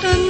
con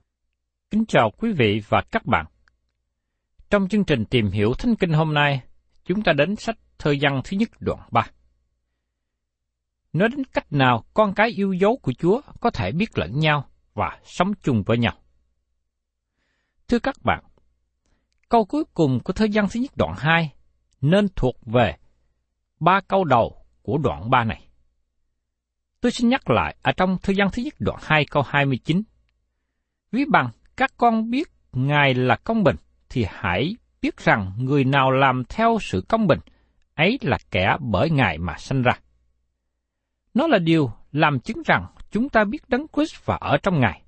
Kính chào quý vị và các bạn. Trong chương trình tìm hiểu Thánh Kinh hôm nay, chúng ta đến sách Thơ văn thứ nhất đoạn 3. Nói đến cách nào con cái yêu dấu của Chúa có thể biết lẫn nhau và sống chung với nhau. Thưa các bạn, câu cuối cùng của Thơ văn thứ nhất đoạn 2 nên thuộc về ba câu đầu của đoạn 3 này. Tôi xin nhắc lại ở trong Thư văn thứ nhất đoạn 2 câu 29. Ví bằng các con biết Ngài là công bình, thì hãy biết rằng người nào làm theo sự công bình, ấy là kẻ bởi Ngài mà sanh ra. Nó là điều làm chứng rằng chúng ta biết Đấng Christ và ở trong Ngài.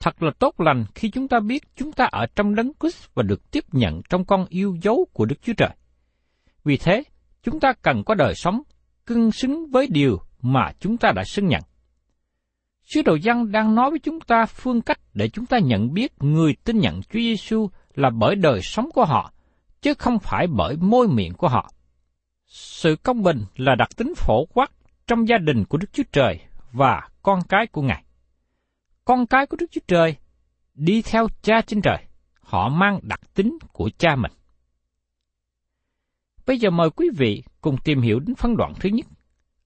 Thật là tốt lành khi chúng ta biết chúng ta ở trong Đấng Christ và được tiếp nhận trong con yêu dấu của Đức Chúa Trời. Vì thế, chúng ta cần có đời sống cưng xứng với điều mà chúng ta đã xưng nhận. Sứ đồ dân đang nói với chúng ta phương cách để chúng ta nhận biết người tin nhận Chúa Giêsu là bởi đời sống của họ, chứ không phải bởi môi miệng của họ. Sự công bình là đặc tính phổ quát trong gia đình của Đức Chúa Trời và con cái của Ngài. Con cái của Đức Chúa Trời đi theo cha trên trời, họ mang đặc tính của cha mình. Bây giờ mời quý vị cùng tìm hiểu đến phân đoạn thứ nhất.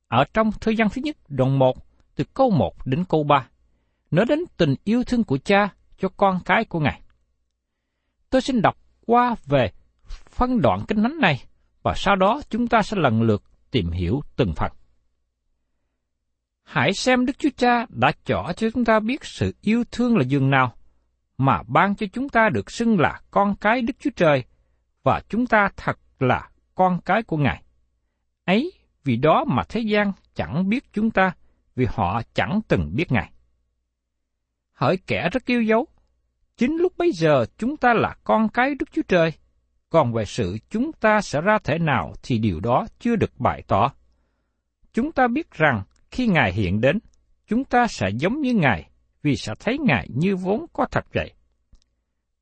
Ở trong thời gian thứ nhất, đoạn 1, từ câu 1 đến câu 3, nói đến tình yêu thương của cha cho con cái của Ngài. Tôi xin đọc qua về phân đoạn kinh thánh này, và sau đó chúng ta sẽ lần lượt tìm hiểu từng phần. Hãy xem Đức Chúa Cha đã cho cho chúng ta biết sự yêu thương là dường nào, mà ban cho chúng ta được xưng là con cái Đức Chúa Trời, và chúng ta thật là con cái của Ngài. Ấy vì đó mà thế gian chẳng biết chúng ta, vì họ chẳng từng biết Ngài. Hỡi kẻ rất yêu dấu, chính lúc bấy giờ chúng ta là con cái Đức Chúa Trời, còn về sự chúng ta sẽ ra thể nào thì điều đó chưa được bày tỏ. Chúng ta biết rằng khi Ngài hiện đến, chúng ta sẽ giống như Ngài vì sẽ thấy Ngài như vốn có thật vậy.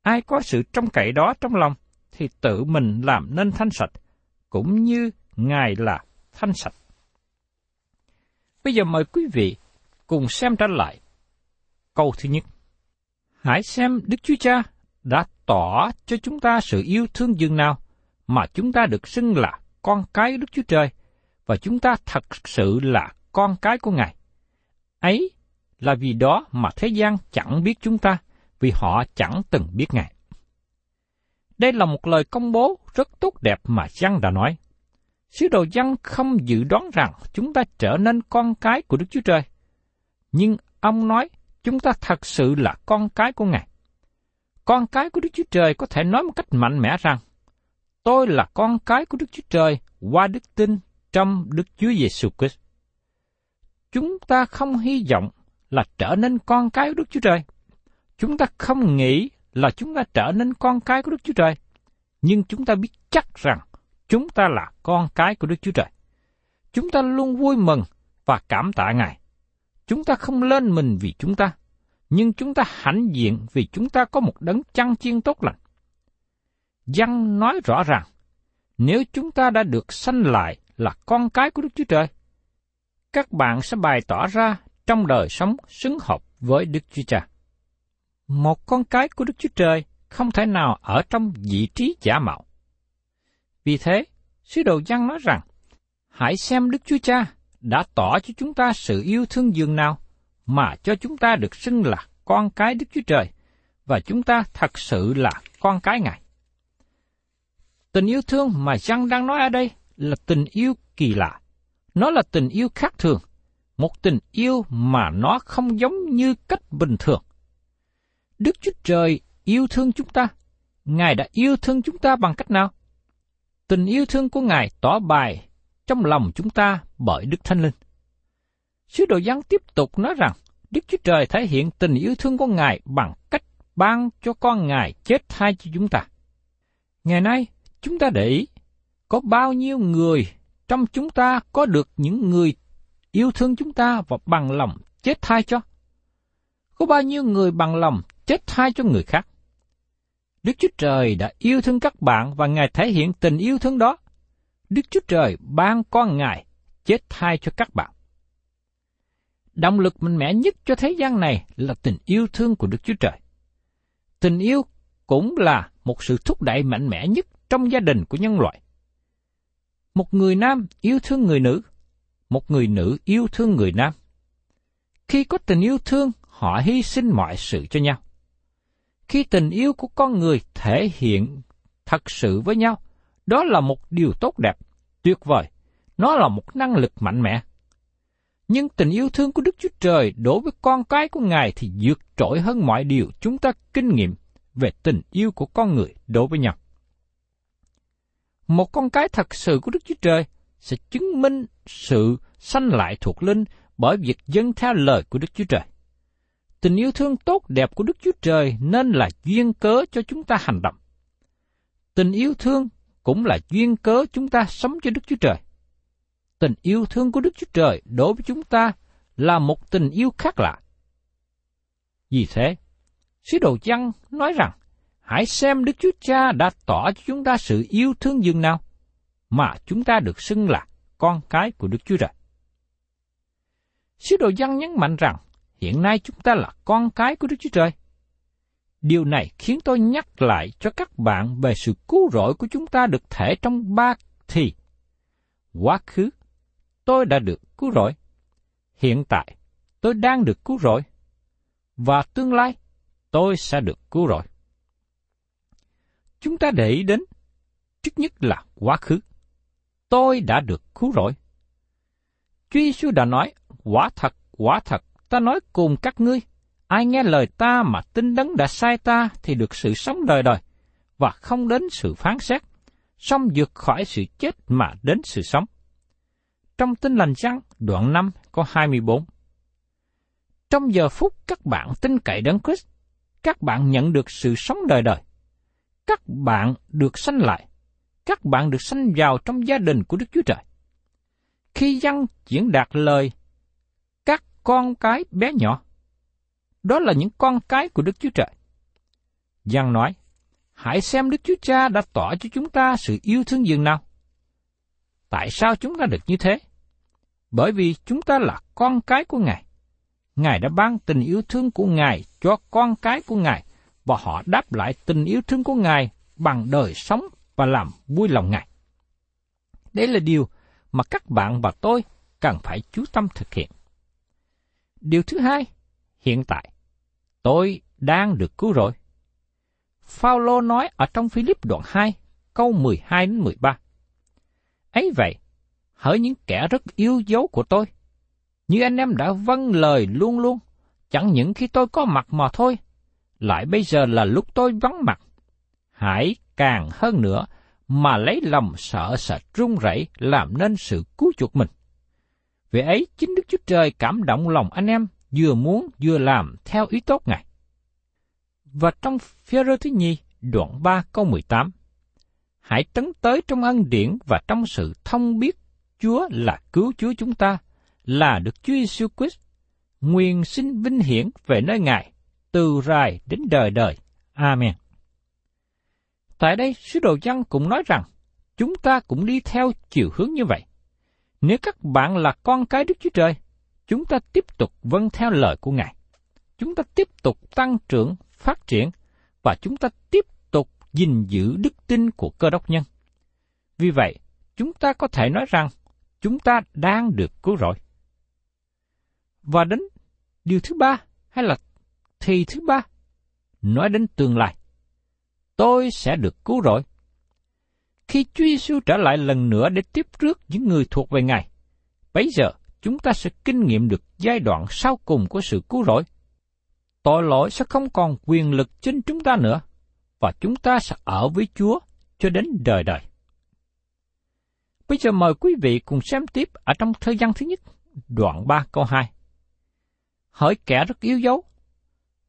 Ai có sự trông cậy đó trong lòng thì tự mình làm nên thanh sạch, cũng như Ngài là thanh sạch. Bây giờ mời quý vị cùng xem trở lại câu thứ nhất. Hãy xem Đức Chúa Cha đã tỏ cho chúng ta sự yêu thương dường nào mà chúng ta được xưng là con cái Đức Chúa Trời và chúng ta thật sự là con cái của Ngài. Ấy là vì đó mà thế gian chẳng biết chúng ta, vì họ chẳng từng biết Ngài. Đây là một lời công bố rất tốt đẹp mà Giăng đã nói. Sứ đồ dân không dự đoán rằng chúng ta trở nên con cái của Đức Chúa Trời. Nhưng ông nói chúng ta thật sự là con cái của Ngài. Con cái của Đức Chúa Trời có thể nói một cách mạnh mẽ rằng, tôi là con cái của Đức Chúa Trời qua đức tin trong Đức Chúa Giêsu Christ. Chúng ta không hy vọng là trở nên con cái của Đức Chúa Trời. Chúng ta không nghĩ là chúng ta trở nên con cái của Đức Chúa Trời. Nhưng chúng ta biết chắc rằng chúng ta là con cái của Đức Chúa Trời. Chúng ta luôn vui mừng và cảm tạ Ngài. Chúng ta không lên mình vì chúng ta, nhưng chúng ta hãnh diện vì chúng ta có một đấng chăn chiên tốt lành. Văn nói rõ ràng, nếu chúng ta đã được sanh lại là con cái của Đức Chúa Trời, các bạn sẽ bày tỏ ra trong đời sống xứng hợp với Đức Chúa Cha. Một con cái của Đức Chúa Trời không thể nào ở trong vị trí giả mạo. Vì thế, sứ đồ Giăng nói rằng, hãy xem Đức Chúa Cha đã tỏ cho chúng ta sự yêu thương dường nào mà cho chúng ta được xưng là con cái Đức Chúa Trời và chúng ta thật sự là con cái Ngài. Tình yêu thương mà Giăng đang nói ở đây là tình yêu kỳ lạ. Nó là tình yêu khác thường, một tình yêu mà nó không giống như cách bình thường. Đức Chúa Trời yêu thương chúng ta. Ngài đã yêu thương chúng ta bằng cách nào? Tình yêu thương của Ngài tỏ bài trong lòng chúng ta bởi Đức Thánh Linh. Sứ đồ giăng tiếp tục nói rằng, Đức Chúa Trời thể hiện tình yêu thương của Ngài bằng cách ban cho con Ngài chết thay cho chúng ta. Ngày nay, chúng ta để ý, có bao nhiêu người trong chúng ta có được những người yêu thương chúng ta và bằng lòng chết thay cho? Có bao nhiêu người bằng lòng chết thay cho người khác? Đức Chúa Trời đã yêu thương các bạn và Ngài thể hiện tình yêu thương đó. Đức Chúa Trời ban con Ngài chết thay cho các bạn. Động lực mạnh mẽ nhất cho thế gian này là tình yêu thương của Đức Chúa Trời. Tình yêu cũng là một sự thúc đẩy mạnh mẽ nhất trong gia đình của nhân loại. Một người nam yêu thương người nữ, một người nữ yêu thương người nam. Khi có tình yêu thương, họ hy sinh mọi sự cho nhau. Khi tình yêu của con người thể hiện thật sự với nhau, đó là một điều tốt đẹp, tuyệt vời. Nó là một năng lực mạnh mẽ. Nhưng tình yêu thương của Đức Chúa Trời đối với con cái của Ngài thì vượt trội hơn mọi điều chúng ta kinh nghiệm về tình yêu của con người đối với nhau. Một con cái thật sự của Đức Chúa Trời sẽ chứng minh sự sanh lại thuộc linh bởi việc dâng theo lời của Đức Chúa Trời. Tình yêu thương tốt đẹp của Đức Chúa Trời nên là duyên cớ cho chúng ta hành động. Tình yêu thương cũng là duyên cớ chúng ta sống cho Đức Chúa Trời. Tình yêu thương của Đức Chúa Trời đối với chúng ta là một tình yêu khác lạ. Vì thế, sứ đồ Giăng nói rằng, hãy xem Đức Chúa Cha đã tỏ cho chúng ta sự yêu thương dường nào, mà chúng ta được xưng là con cái của Đức Chúa Trời. Sứ đồ Giăng nhấn mạnh rằng, hiện nay chúng ta là con cái của Đức Chúa Trời. Điều này khiến tôi nhắc lại cho các bạn về sự cứu rỗi của chúng ta được thể trong ba thì. Quá khứ, tôi đã được cứu rỗi. Hiện tại, tôi đang được cứu rỗi. Và tương lai, tôi sẽ được cứu rỗi. Chúng ta để ý đến, trước nhất là quá khứ. Tôi đã được cứu rỗi. Chúa Giêsu đã nói, quả thật, quả thật, ta nói cùng các ngươi, ai nghe lời ta mà tin đấng đã sai ta thì được sự sống đời đời, và không đến sự phán xét, song vượt khỏi sự chết mà đến sự sống. Trong tin lành răng, đoạn 5 có 24. Trong giờ phút các bạn tin cậy đấng Christ, các bạn nhận được sự sống đời đời. Các bạn được sanh lại. Các bạn được sanh vào trong gia đình của Đức Chúa Trời. Khi dân diễn đạt lời con cái bé nhỏ. Đó là những con cái của Đức Chúa Trời. Giăng nói, hãy xem Đức Chúa Cha đã tỏ cho chúng ta sự yêu thương dường nào. Tại sao chúng ta được như thế? Bởi vì chúng ta là con cái của Ngài. Ngài đã ban tình yêu thương của Ngài cho con cái của Ngài, và họ đáp lại tình yêu thương của Ngài bằng đời sống và làm vui lòng Ngài. Đây là điều mà các bạn và tôi cần phải chú tâm thực hiện. Điều thứ hai, hiện tại, tôi đang được cứu rồi Phaolô nói ở trong Philip đoạn 2, câu 12 đến 13. Ấy vậy, hỡi những kẻ rất yêu dấu của tôi, như anh em đã vâng lời luôn luôn, chẳng những khi tôi có mặt mà thôi, lại bây giờ là lúc tôi vắng mặt. Hãy càng hơn nữa mà lấy lòng sợ sệt run rẩy làm nên sự cứu chuộc mình. Vì ấy chính Đức Chúa Trời cảm động lòng anh em vừa muốn vừa làm theo ý tốt Ngài. Và trong phía rơ thứ nhì, đoạn 3 câu 18, Hãy tấn tới trong ân điển và trong sự thông biết Chúa là cứu Chúa chúng ta, là được Chúa Giêsu Christ, nguyên xin vinh hiển về nơi Ngài, từ rài đến đời đời. Amen. Tại đây, sứ đồ dân cũng nói rằng, chúng ta cũng đi theo chiều hướng như vậy. Nếu các bạn là con cái Đức Chúa Trời, chúng ta tiếp tục vâng theo lời của Ngài. Chúng ta tiếp tục tăng trưởng, phát triển, và chúng ta tiếp tục gìn giữ đức tin của cơ đốc nhân. Vì vậy, chúng ta có thể nói rằng, chúng ta đang được cứu rỗi. Và đến điều thứ ba, hay là thì thứ ba, nói đến tương lai. Tôi sẽ được cứu rỗi. Khi Chúa Giêsu trở lại lần nữa để tiếp rước những người thuộc về Ngài, bấy giờ chúng ta sẽ kinh nghiệm được giai đoạn sau cùng của sự cứu rỗi. Tội lỗi sẽ không còn quyền lực trên chúng ta nữa, và chúng ta sẽ ở với Chúa cho đến đời đời. Bây giờ mời quý vị cùng xem tiếp ở trong thời gian thứ nhất, đoạn 3 câu 2. Hỡi kẻ rất yếu dấu.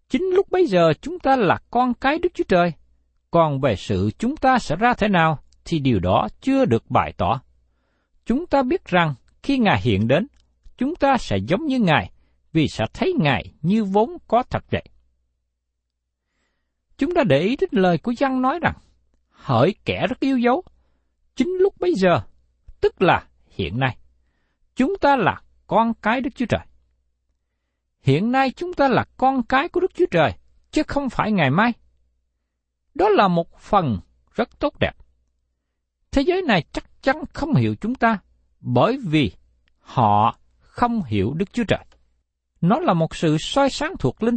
Chính lúc bấy giờ chúng ta là con cái Đức Chúa Trời, còn về sự chúng ta sẽ ra thế nào thì điều đó chưa được bày tỏ. Chúng ta biết rằng khi Ngài hiện đến, chúng ta sẽ giống như Ngài vì sẽ thấy Ngài như vốn có thật vậy. Chúng ta để ý đến lời của Giăng nói rằng, hỡi kẻ rất yêu dấu, chính lúc bấy giờ, tức là hiện nay, chúng ta là con cái Đức Chúa Trời. Hiện nay chúng ta là con cái của Đức Chúa Trời, chứ không phải ngày mai. Đó là một phần rất tốt đẹp. Thế giới này chắc chắn không hiểu chúng ta, bởi vì họ không hiểu Đức Chúa Trời. Nó là một sự soi sáng thuộc linh,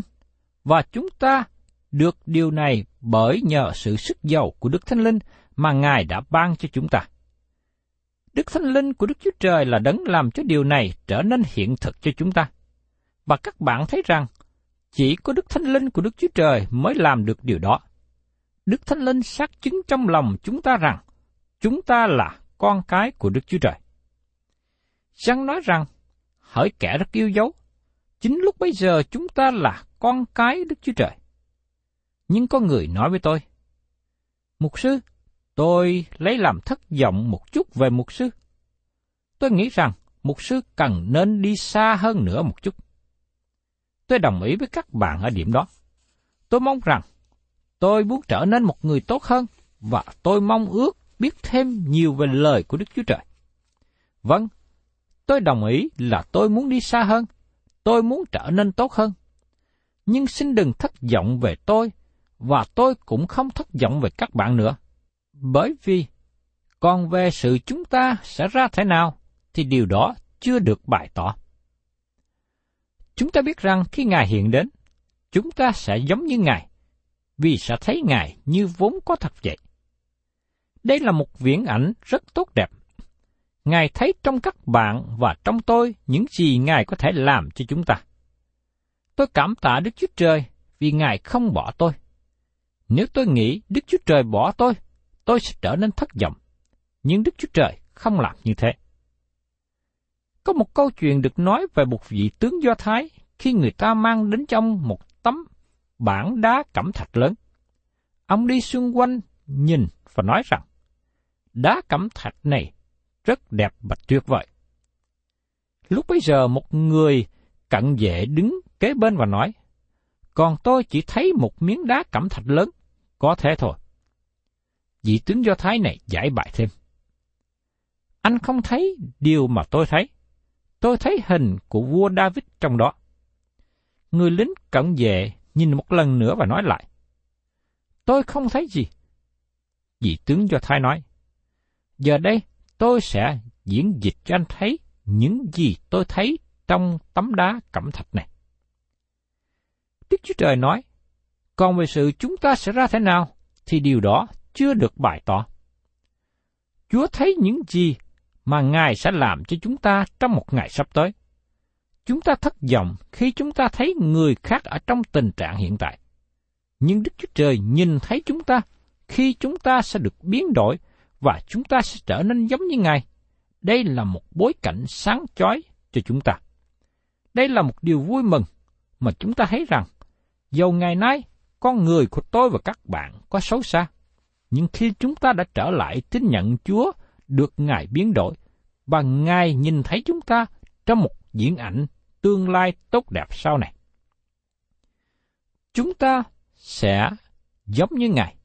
và chúng ta được điều này bởi nhờ sự sức giàu của Đức Thánh Linh mà Ngài đã ban cho chúng ta. Đức Thánh Linh của Đức Chúa Trời là đấng làm cho điều này trở nên hiện thực cho chúng ta. Và các bạn thấy rằng, chỉ có Đức Thánh Linh của Đức Chúa Trời mới làm được điều đó. Đức Thánh Linh xác chứng trong lòng chúng ta rằng, chúng ta là con cái của Đức Chúa Trời. Giăng nói rằng, hỡi kẻ rất yêu dấu, chính lúc bây giờ chúng ta là con cái Đức Chúa Trời. Nhưng có người nói với tôi, Mục sư, tôi lấy làm thất vọng một chút về mục sư. Tôi nghĩ rằng mục sư cần nên đi xa hơn nữa một chút. Tôi đồng ý với các bạn ở điểm đó. Tôi mong rằng tôi muốn trở nên một người tốt hơn và tôi mong ước biết thêm nhiều về lời của Đức Chúa Trời. Vâng, tôi đồng ý là tôi muốn đi xa hơn, tôi muốn trở nên tốt hơn. Nhưng xin đừng thất vọng về tôi, và tôi cũng không thất vọng về các bạn nữa. Bởi vì, còn về sự chúng ta sẽ ra thế nào, thì điều đó chưa được bày tỏ. Chúng ta biết rằng khi Ngài hiện đến, chúng ta sẽ giống như Ngài, vì sẽ thấy Ngài như vốn có thật vậy. Đây là một viễn ảnh rất tốt đẹp. Ngài thấy trong các bạn và trong tôi những gì Ngài có thể làm cho chúng ta. Tôi cảm tạ Đức Chúa Trời vì Ngài không bỏ tôi. Nếu tôi nghĩ Đức Chúa Trời bỏ tôi, tôi sẽ trở nên thất vọng. Nhưng Đức Chúa Trời không làm như thế. Có một câu chuyện được nói về một vị tướng Do Thái khi người ta mang đến trong một tấm bảng đá cẩm thạch lớn. Ông đi xung quanh nhìn và nói rằng, đá cẩm thạch này rất đẹp và tuyệt vời. Lúc bấy giờ một người cận vệ đứng kế bên và nói, còn tôi chỉ thấy một miếng đá cẩm thạch lớn, có thế thôi. Vị tướng Do Thái này giải bại thêm. Anh không thấy điều mà tôi thấy. Tôi thấy hình của vua David trong đó. Người lính cận vệ nhìn một lần nữa và nói lại. Tôi không thấy gì. Vị tướng Do Thái nói. Giờ đây tôi sẽ diễn dịch cho anh thấy những gì tôi thấy trong tấm đá cẩm thạch này. Đức Chúa Trời nói, Còn về sự chúng ta sẽ ra thế nào, thì điều đó chưa được bày tỏ. Chúa thấy những gì mà Ngài sẽ làm cho chúng ta trong một ngày sắp tới. Chúng ta thất vọng khi chúng ta thấy người khác ở trong tình trạng hiện tại. Nhưng Đức Chúa Trời nhìn thấy chúng ta khi chúng ta sẽ được biến đổi và chúng ta sẽ trở nên giống như Ngài. Đây là một bối cảnh sáng chói cho chúng ta. Đây là một điều vui mừng mà chúng ta thấy rằng, dầu ngày nay con người của tôi và các bạn có xấu xa, nhưng khi chúng ta đã trở lại tin nhận Chúa được Ngài biến đổi, và Ngài nhìn thấy chúng ta trong một diễn ảnh tương lai tốt đẹp sau này. Chúng ta sẽ giống như Ngài,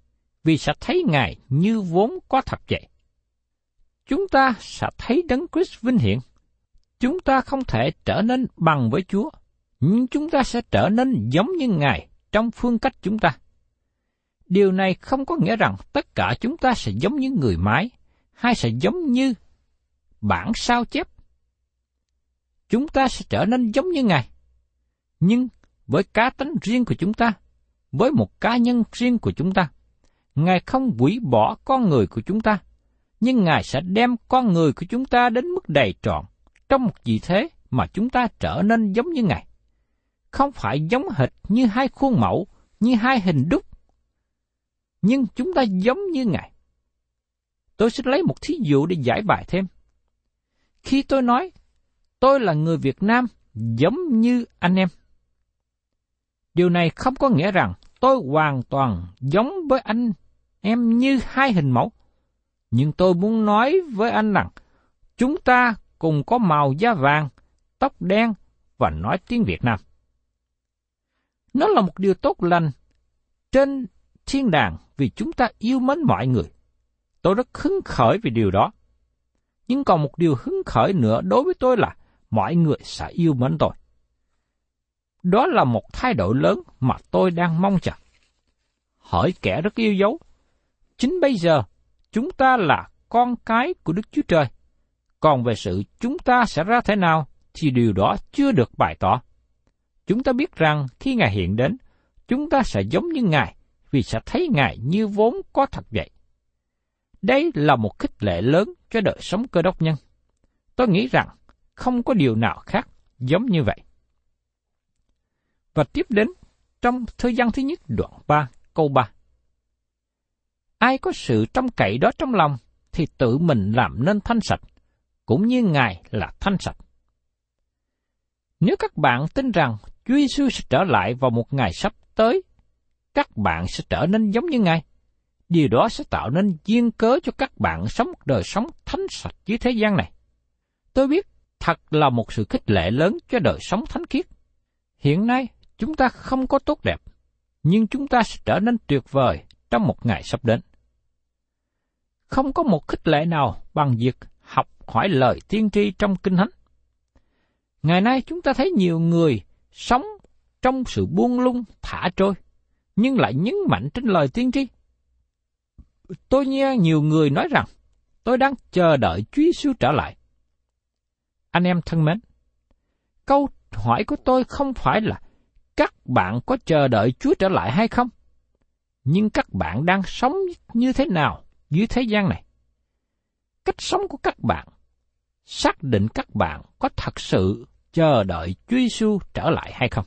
vì sẽ thấy Ngài như vốn có thật vậy. Chúng ta sẽ thấy Đấng Christ vinh hiển. Chúng ta không thể trở nên bằng với Chúa, nhưng chúng ta sẽ trở nên giống như Ngài trong phương cách chúng ta. Điều này không có nghĩa rằng tất cả chúng ta sẽ giống như người máy, hay sẽ giống như bản sao chép. Chúng ta sẽ trở nên giống như Ngài. Nhưng với cá tính riêng của chúng ta, với một cá nhân riêng của chúng ta, Ngài không hủy bỏ con người của chúng ta, nhưng Ngài sẽ đem con người của chúng ta đến mức đầy trọn trong một vị thế mà chúng ta trở nên giống như Ngài. Không phải giống hệt như hai khuôn mẫu, như hai hình đúc, nhưng chúng ta giống như Ngài. Tôi sẽ lấy một thí dụ để giải bài thêm. Khi tôi nói, tôi là người Việt Nam giống như anh em. Điều này không có nghĩa rằng tôi hoàn toàn giống với anh em như hai hình mẫu. Nhưng tôi muốn nói với anh rằng, chúng ta cùng có màu da vàng, tóc đen và nói tiếng Việt Nam. Nó là một điều tốt lành trên thiên đàng vì chúng ta yêu mến mọi người. Tôi rất hứng khởi vì điều đó. Nhưng còn một điều hứng khởi nữa đối với tôi là mọi người sẽ yêu mến tôi. Đó là một thay đổi lớn mà tôi đang mong chờ. Hỏi kẻ rất yêu dấu. Chính bây giờ, chúng ta là con cái của Đức Chúa Trời. Còn về sự chúng ta sẽ ra thế nào, thì điều đó chưa được bày tỏ. Chúng ta biết rằng khi Ngài hiện đến, chúng ta sẽ giống như Ngài, vì sẽ thấy Ngài như vốn có thật vậy. Đây là một khích lệ lớn cho đời sống cơ đốc nhân. Tôi nghĩ rằng không có điều nào khác giống như vậy. Và tiếp đến trong thời gian thứ nhất đoạn 3 câu 3. Ai có sự trong cậy đó trong lòng thì tự mình làm nên thanh sạch, cũng như Ngài là thanh sạch. Nếu các bạn tin rằng Chúa Giêsu sẽ trở lại vào một ngày sắp tới, các bạn sẽ trở nên giống như Ngài. Điều đó sẽ tạo nên duyên cớ cho các bạn sống một đời sống thánh sạch dưới thế gian này. Tôi biết thật là một sự khích lệ lớn cho đời sống thánh khiết. Hiện nay, chúng ta không có tốt đẹp, nhưng chúng ta sẽ trở nên tuyệt vời trong một ngày sắp đến. Không có một khích lệ nào bằng việc học hỏi lời tiên tri trong kinh thánh. Ngày nay chúng ta thấy nhiều người sống trong sự buông lung thả trôi, nhưng lại nhấn mạnh trên lời tiên tri. Tôi nghe nhiều người nói rằng, tôi đang chờ đợi Chúa Giêsu trở lại. Anh em thân mến, câu hỏi của tôi không phải là các bạn có chờ đợi Chúa trở lại hay không, nhưng các bạn đang sống như thế nào dưới thế gian này. Cách sống của các bạn xác định các bạn có thật sự chờ đợi Chúa Giêsu trở lại hay không.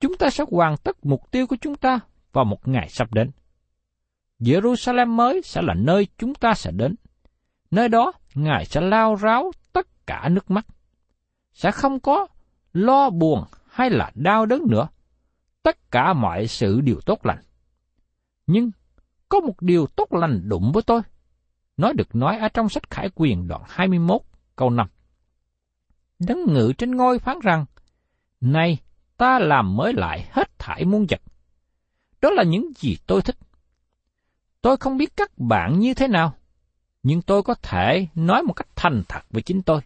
Chúng ta sẽ hoàn tất mục tiêu của chúng ta vào một ngày sắp đến. Jerusalem mới sẽ là nơi chúng ta sẽ đến. Nơi đó, Ngài sẽ lao ráo tất cả nước mắt. Sẽ không có lo buồn hay là đau đớn nữa. Tất cả mọi sự đều tốt lành. Nhưng có một điều tốt lành đụng với tôi. Nó được nói ở trong sách Khải Quyền đoạn 21 câu 5. Đấng ngự trên ngôi phán rằng, Này, ta làm mới lại hết thải muôn vật. Đó là những gì tôi thích. Tôi không biết các bạn như thế nào, nhưng tôi có thể nói một cách thành thật với chính tôi.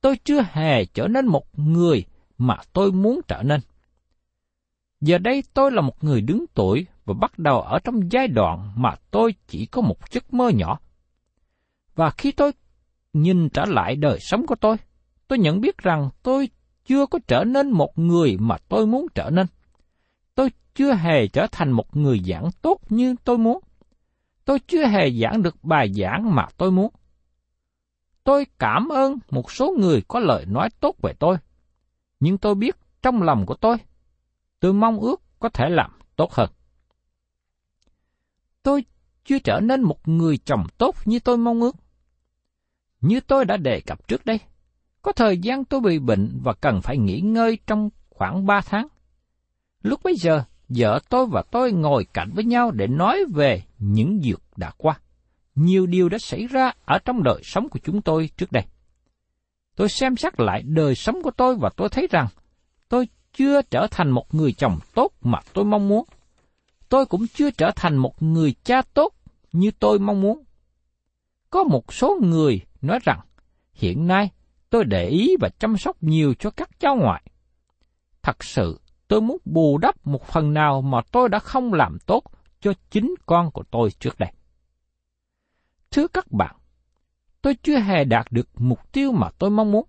Tôi chưa hề trở nên một người mà tôi muốn trở nên. Giờ đây tôi là một người đứng tuổi và bắt đầu ở trong giai đoạn mà tôi chỉ có một giấc mơ nhỏ. Và khi tôi nhìn trở lại đời sống của tôi, tôi nhận biết rằng tôi chưa có trở nên một người mà tôi muốn trở nên. tôi chưa hề trở thành một người giảng tốt như tôi muốn. Tôi chưa hề giảng được bài giảng mà tôi muốn. Tôi cảm ơn một số người có lời nói tốt về tôi. Nhưng tôi biết trong lòng của tôi, tôi mong ước có thể làm tốt hơn. Tôi chưa trở nên một người chồng tốt như tôi mong ước. Như tôi đã đề cập trước đây, có thời gian tôi bị bệnh và cần phải nghỉ ngơi trong khoảng ba tháng. Lúc bấy giờ, vợ tôi và tôi ngồi cạnh với nhau để nói về những việc đã qua. Nhiều điều đã xảy ra ở trong đời sống của chúng tôi trước đây. Tôi xem xét lại đời sống của tôi và tôi thấy rằng tôi chưa trở thành một người chồng tốt mà tôi mong muốn. Tôi cũng chưa trở thành một người cha tốt như tôi mong muốn. Có một số người nói rằng hiện nay tôi để ý và chăm sóc nhiều cho các cháu ngoại. Thật sự, tôi muốn bù đắp một phần nào mà tôi đã không làm tốt cho chính con của tôi trước đây. Thưa các bạn, tôi chưa hề đạt được mục tiêu mà tôi mong muốn.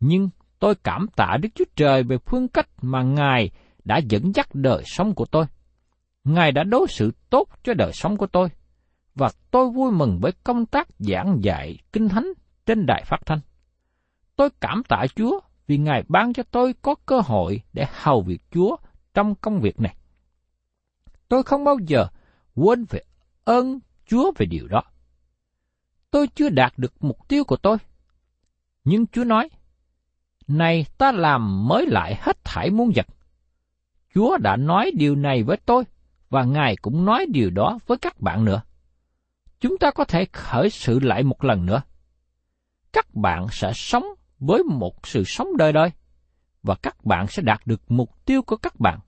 Nhưng tôi cảm tạ Đức Chúa Trời về phương cách mà Ngài đã dẫn dắt đời sống của tôi. Ngài đã đối xử tốt cho đời sống của tôi, và tôi vui mừng với công tác giảng dạy kinh thánh trên đài phát thanh. Tôi cảm tạ Chúa vì Ngài ban cho tôi có cơ hội để hầu việc Chúa trong công việc này. Tôi không bao giờ quên về ơn Chúa về điều đó. Tôi chưa đạt được mục tiêu của tôi. Nhưng Chúa nói, Này ta làm mới lại hết thảy muôn vật. Chúa đã nói điều này với tôi, và Ngài cũng nói điều đó với các bạn nữa. Chúng ta có thể khởi sự lại một lần nữa. Các bạn sẽ sống với một sự sống đời đời, và các bạn sẽ đạt được mục tiêu của các bạn.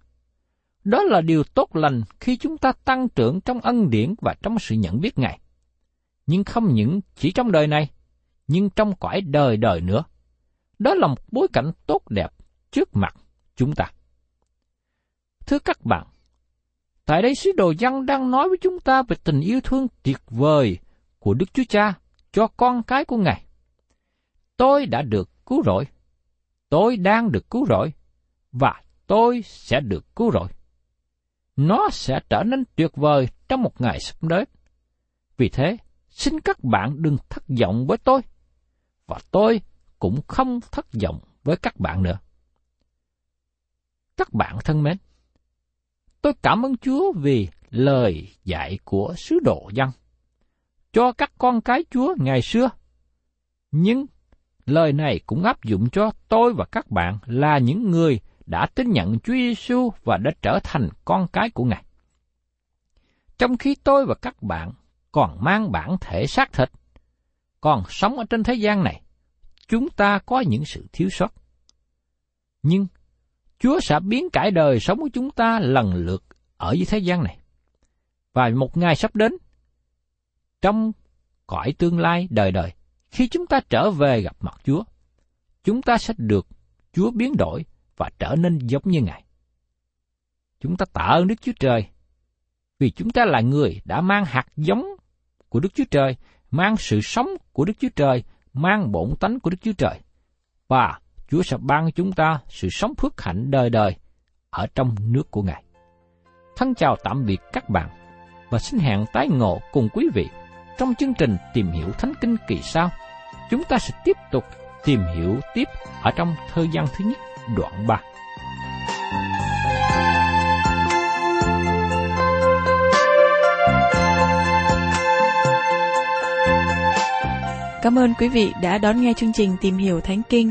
Đó là điều tốt lành khi chúng ta tăng trưởng trong ân điển và trong sự nhận biết Ngài. Nhưng không những chỉ trong đời này, nhưng trong cõi đời đời nữa. Đó là một bối cảnh tốt đẹp trước mặt chúng ta. Thưa các bạn, tại đây sứ đồ dân đang nói với chúng ta về tình yêu thương tuyệt vời của Đức Chúa Cha cho con cái của Ngài. Tôi đã được cứu rỗi. Tôi đang được cứu rỗi. Và tôi sẽ được cứu rỗi. Nó sẽ trở nên tuyệt vời trong một ngày sắp đến. Vì thế, xin các bạn đừng thất vọng với tôi. Và tôi cũng không thất vọng với các bạn nữa. Các bạn thân mến, tôi cảm ơn Chúa vì lời dạy của sứ đồ dân cho các con cái Chúa ngày xưa. Nhưng lời này cũng áp dụng cho tôi và các bạn là những người đã tin nhận Chúa Giêsu và đã trở thành con cái của Ngài. Trong khi tôi và các bạn còn mang bản thể xác thịt, còn sống ở trên thế gian này, chúng ta có những sự thiếu sót. Nhưng Chúa sẽ biến cải đời sống của chúng ta lần lượt ở dưới thế gian này. Và một ngày sắp đến, trong cõi tương lai đời đời, khi chúng ta trở về gặp mặt Chúa, chúng ta sẽ được Chúa biến đổi và trở nên giống như Ngài. Chúng ta tạ ơn Đức Chúa Trời vì chúng ta là người đã mang hạt giống của Đức Chúa Trời, mang sự sống của Đức Chúa Trời, mang bổn tánh của Đức Chúa Trời. Và Chúa sẽ ban chúng ta sự sống phước hạnh đời đời ở trong nước của Ngài. Thân chào tạm biệt các bạn và xin hẹn tái ngộ cùng quý vị trong chương trình Tìm hiểu Thánh Kinh kỳ sau. Chúng ta sẽ tiếp tục tìm hiểu tiếp ở trong thời gian thứ nhất, đoạn 3. Cảm ơn quý vị đã đón nghe chương trình Tìm hiểu Thánh Kinh.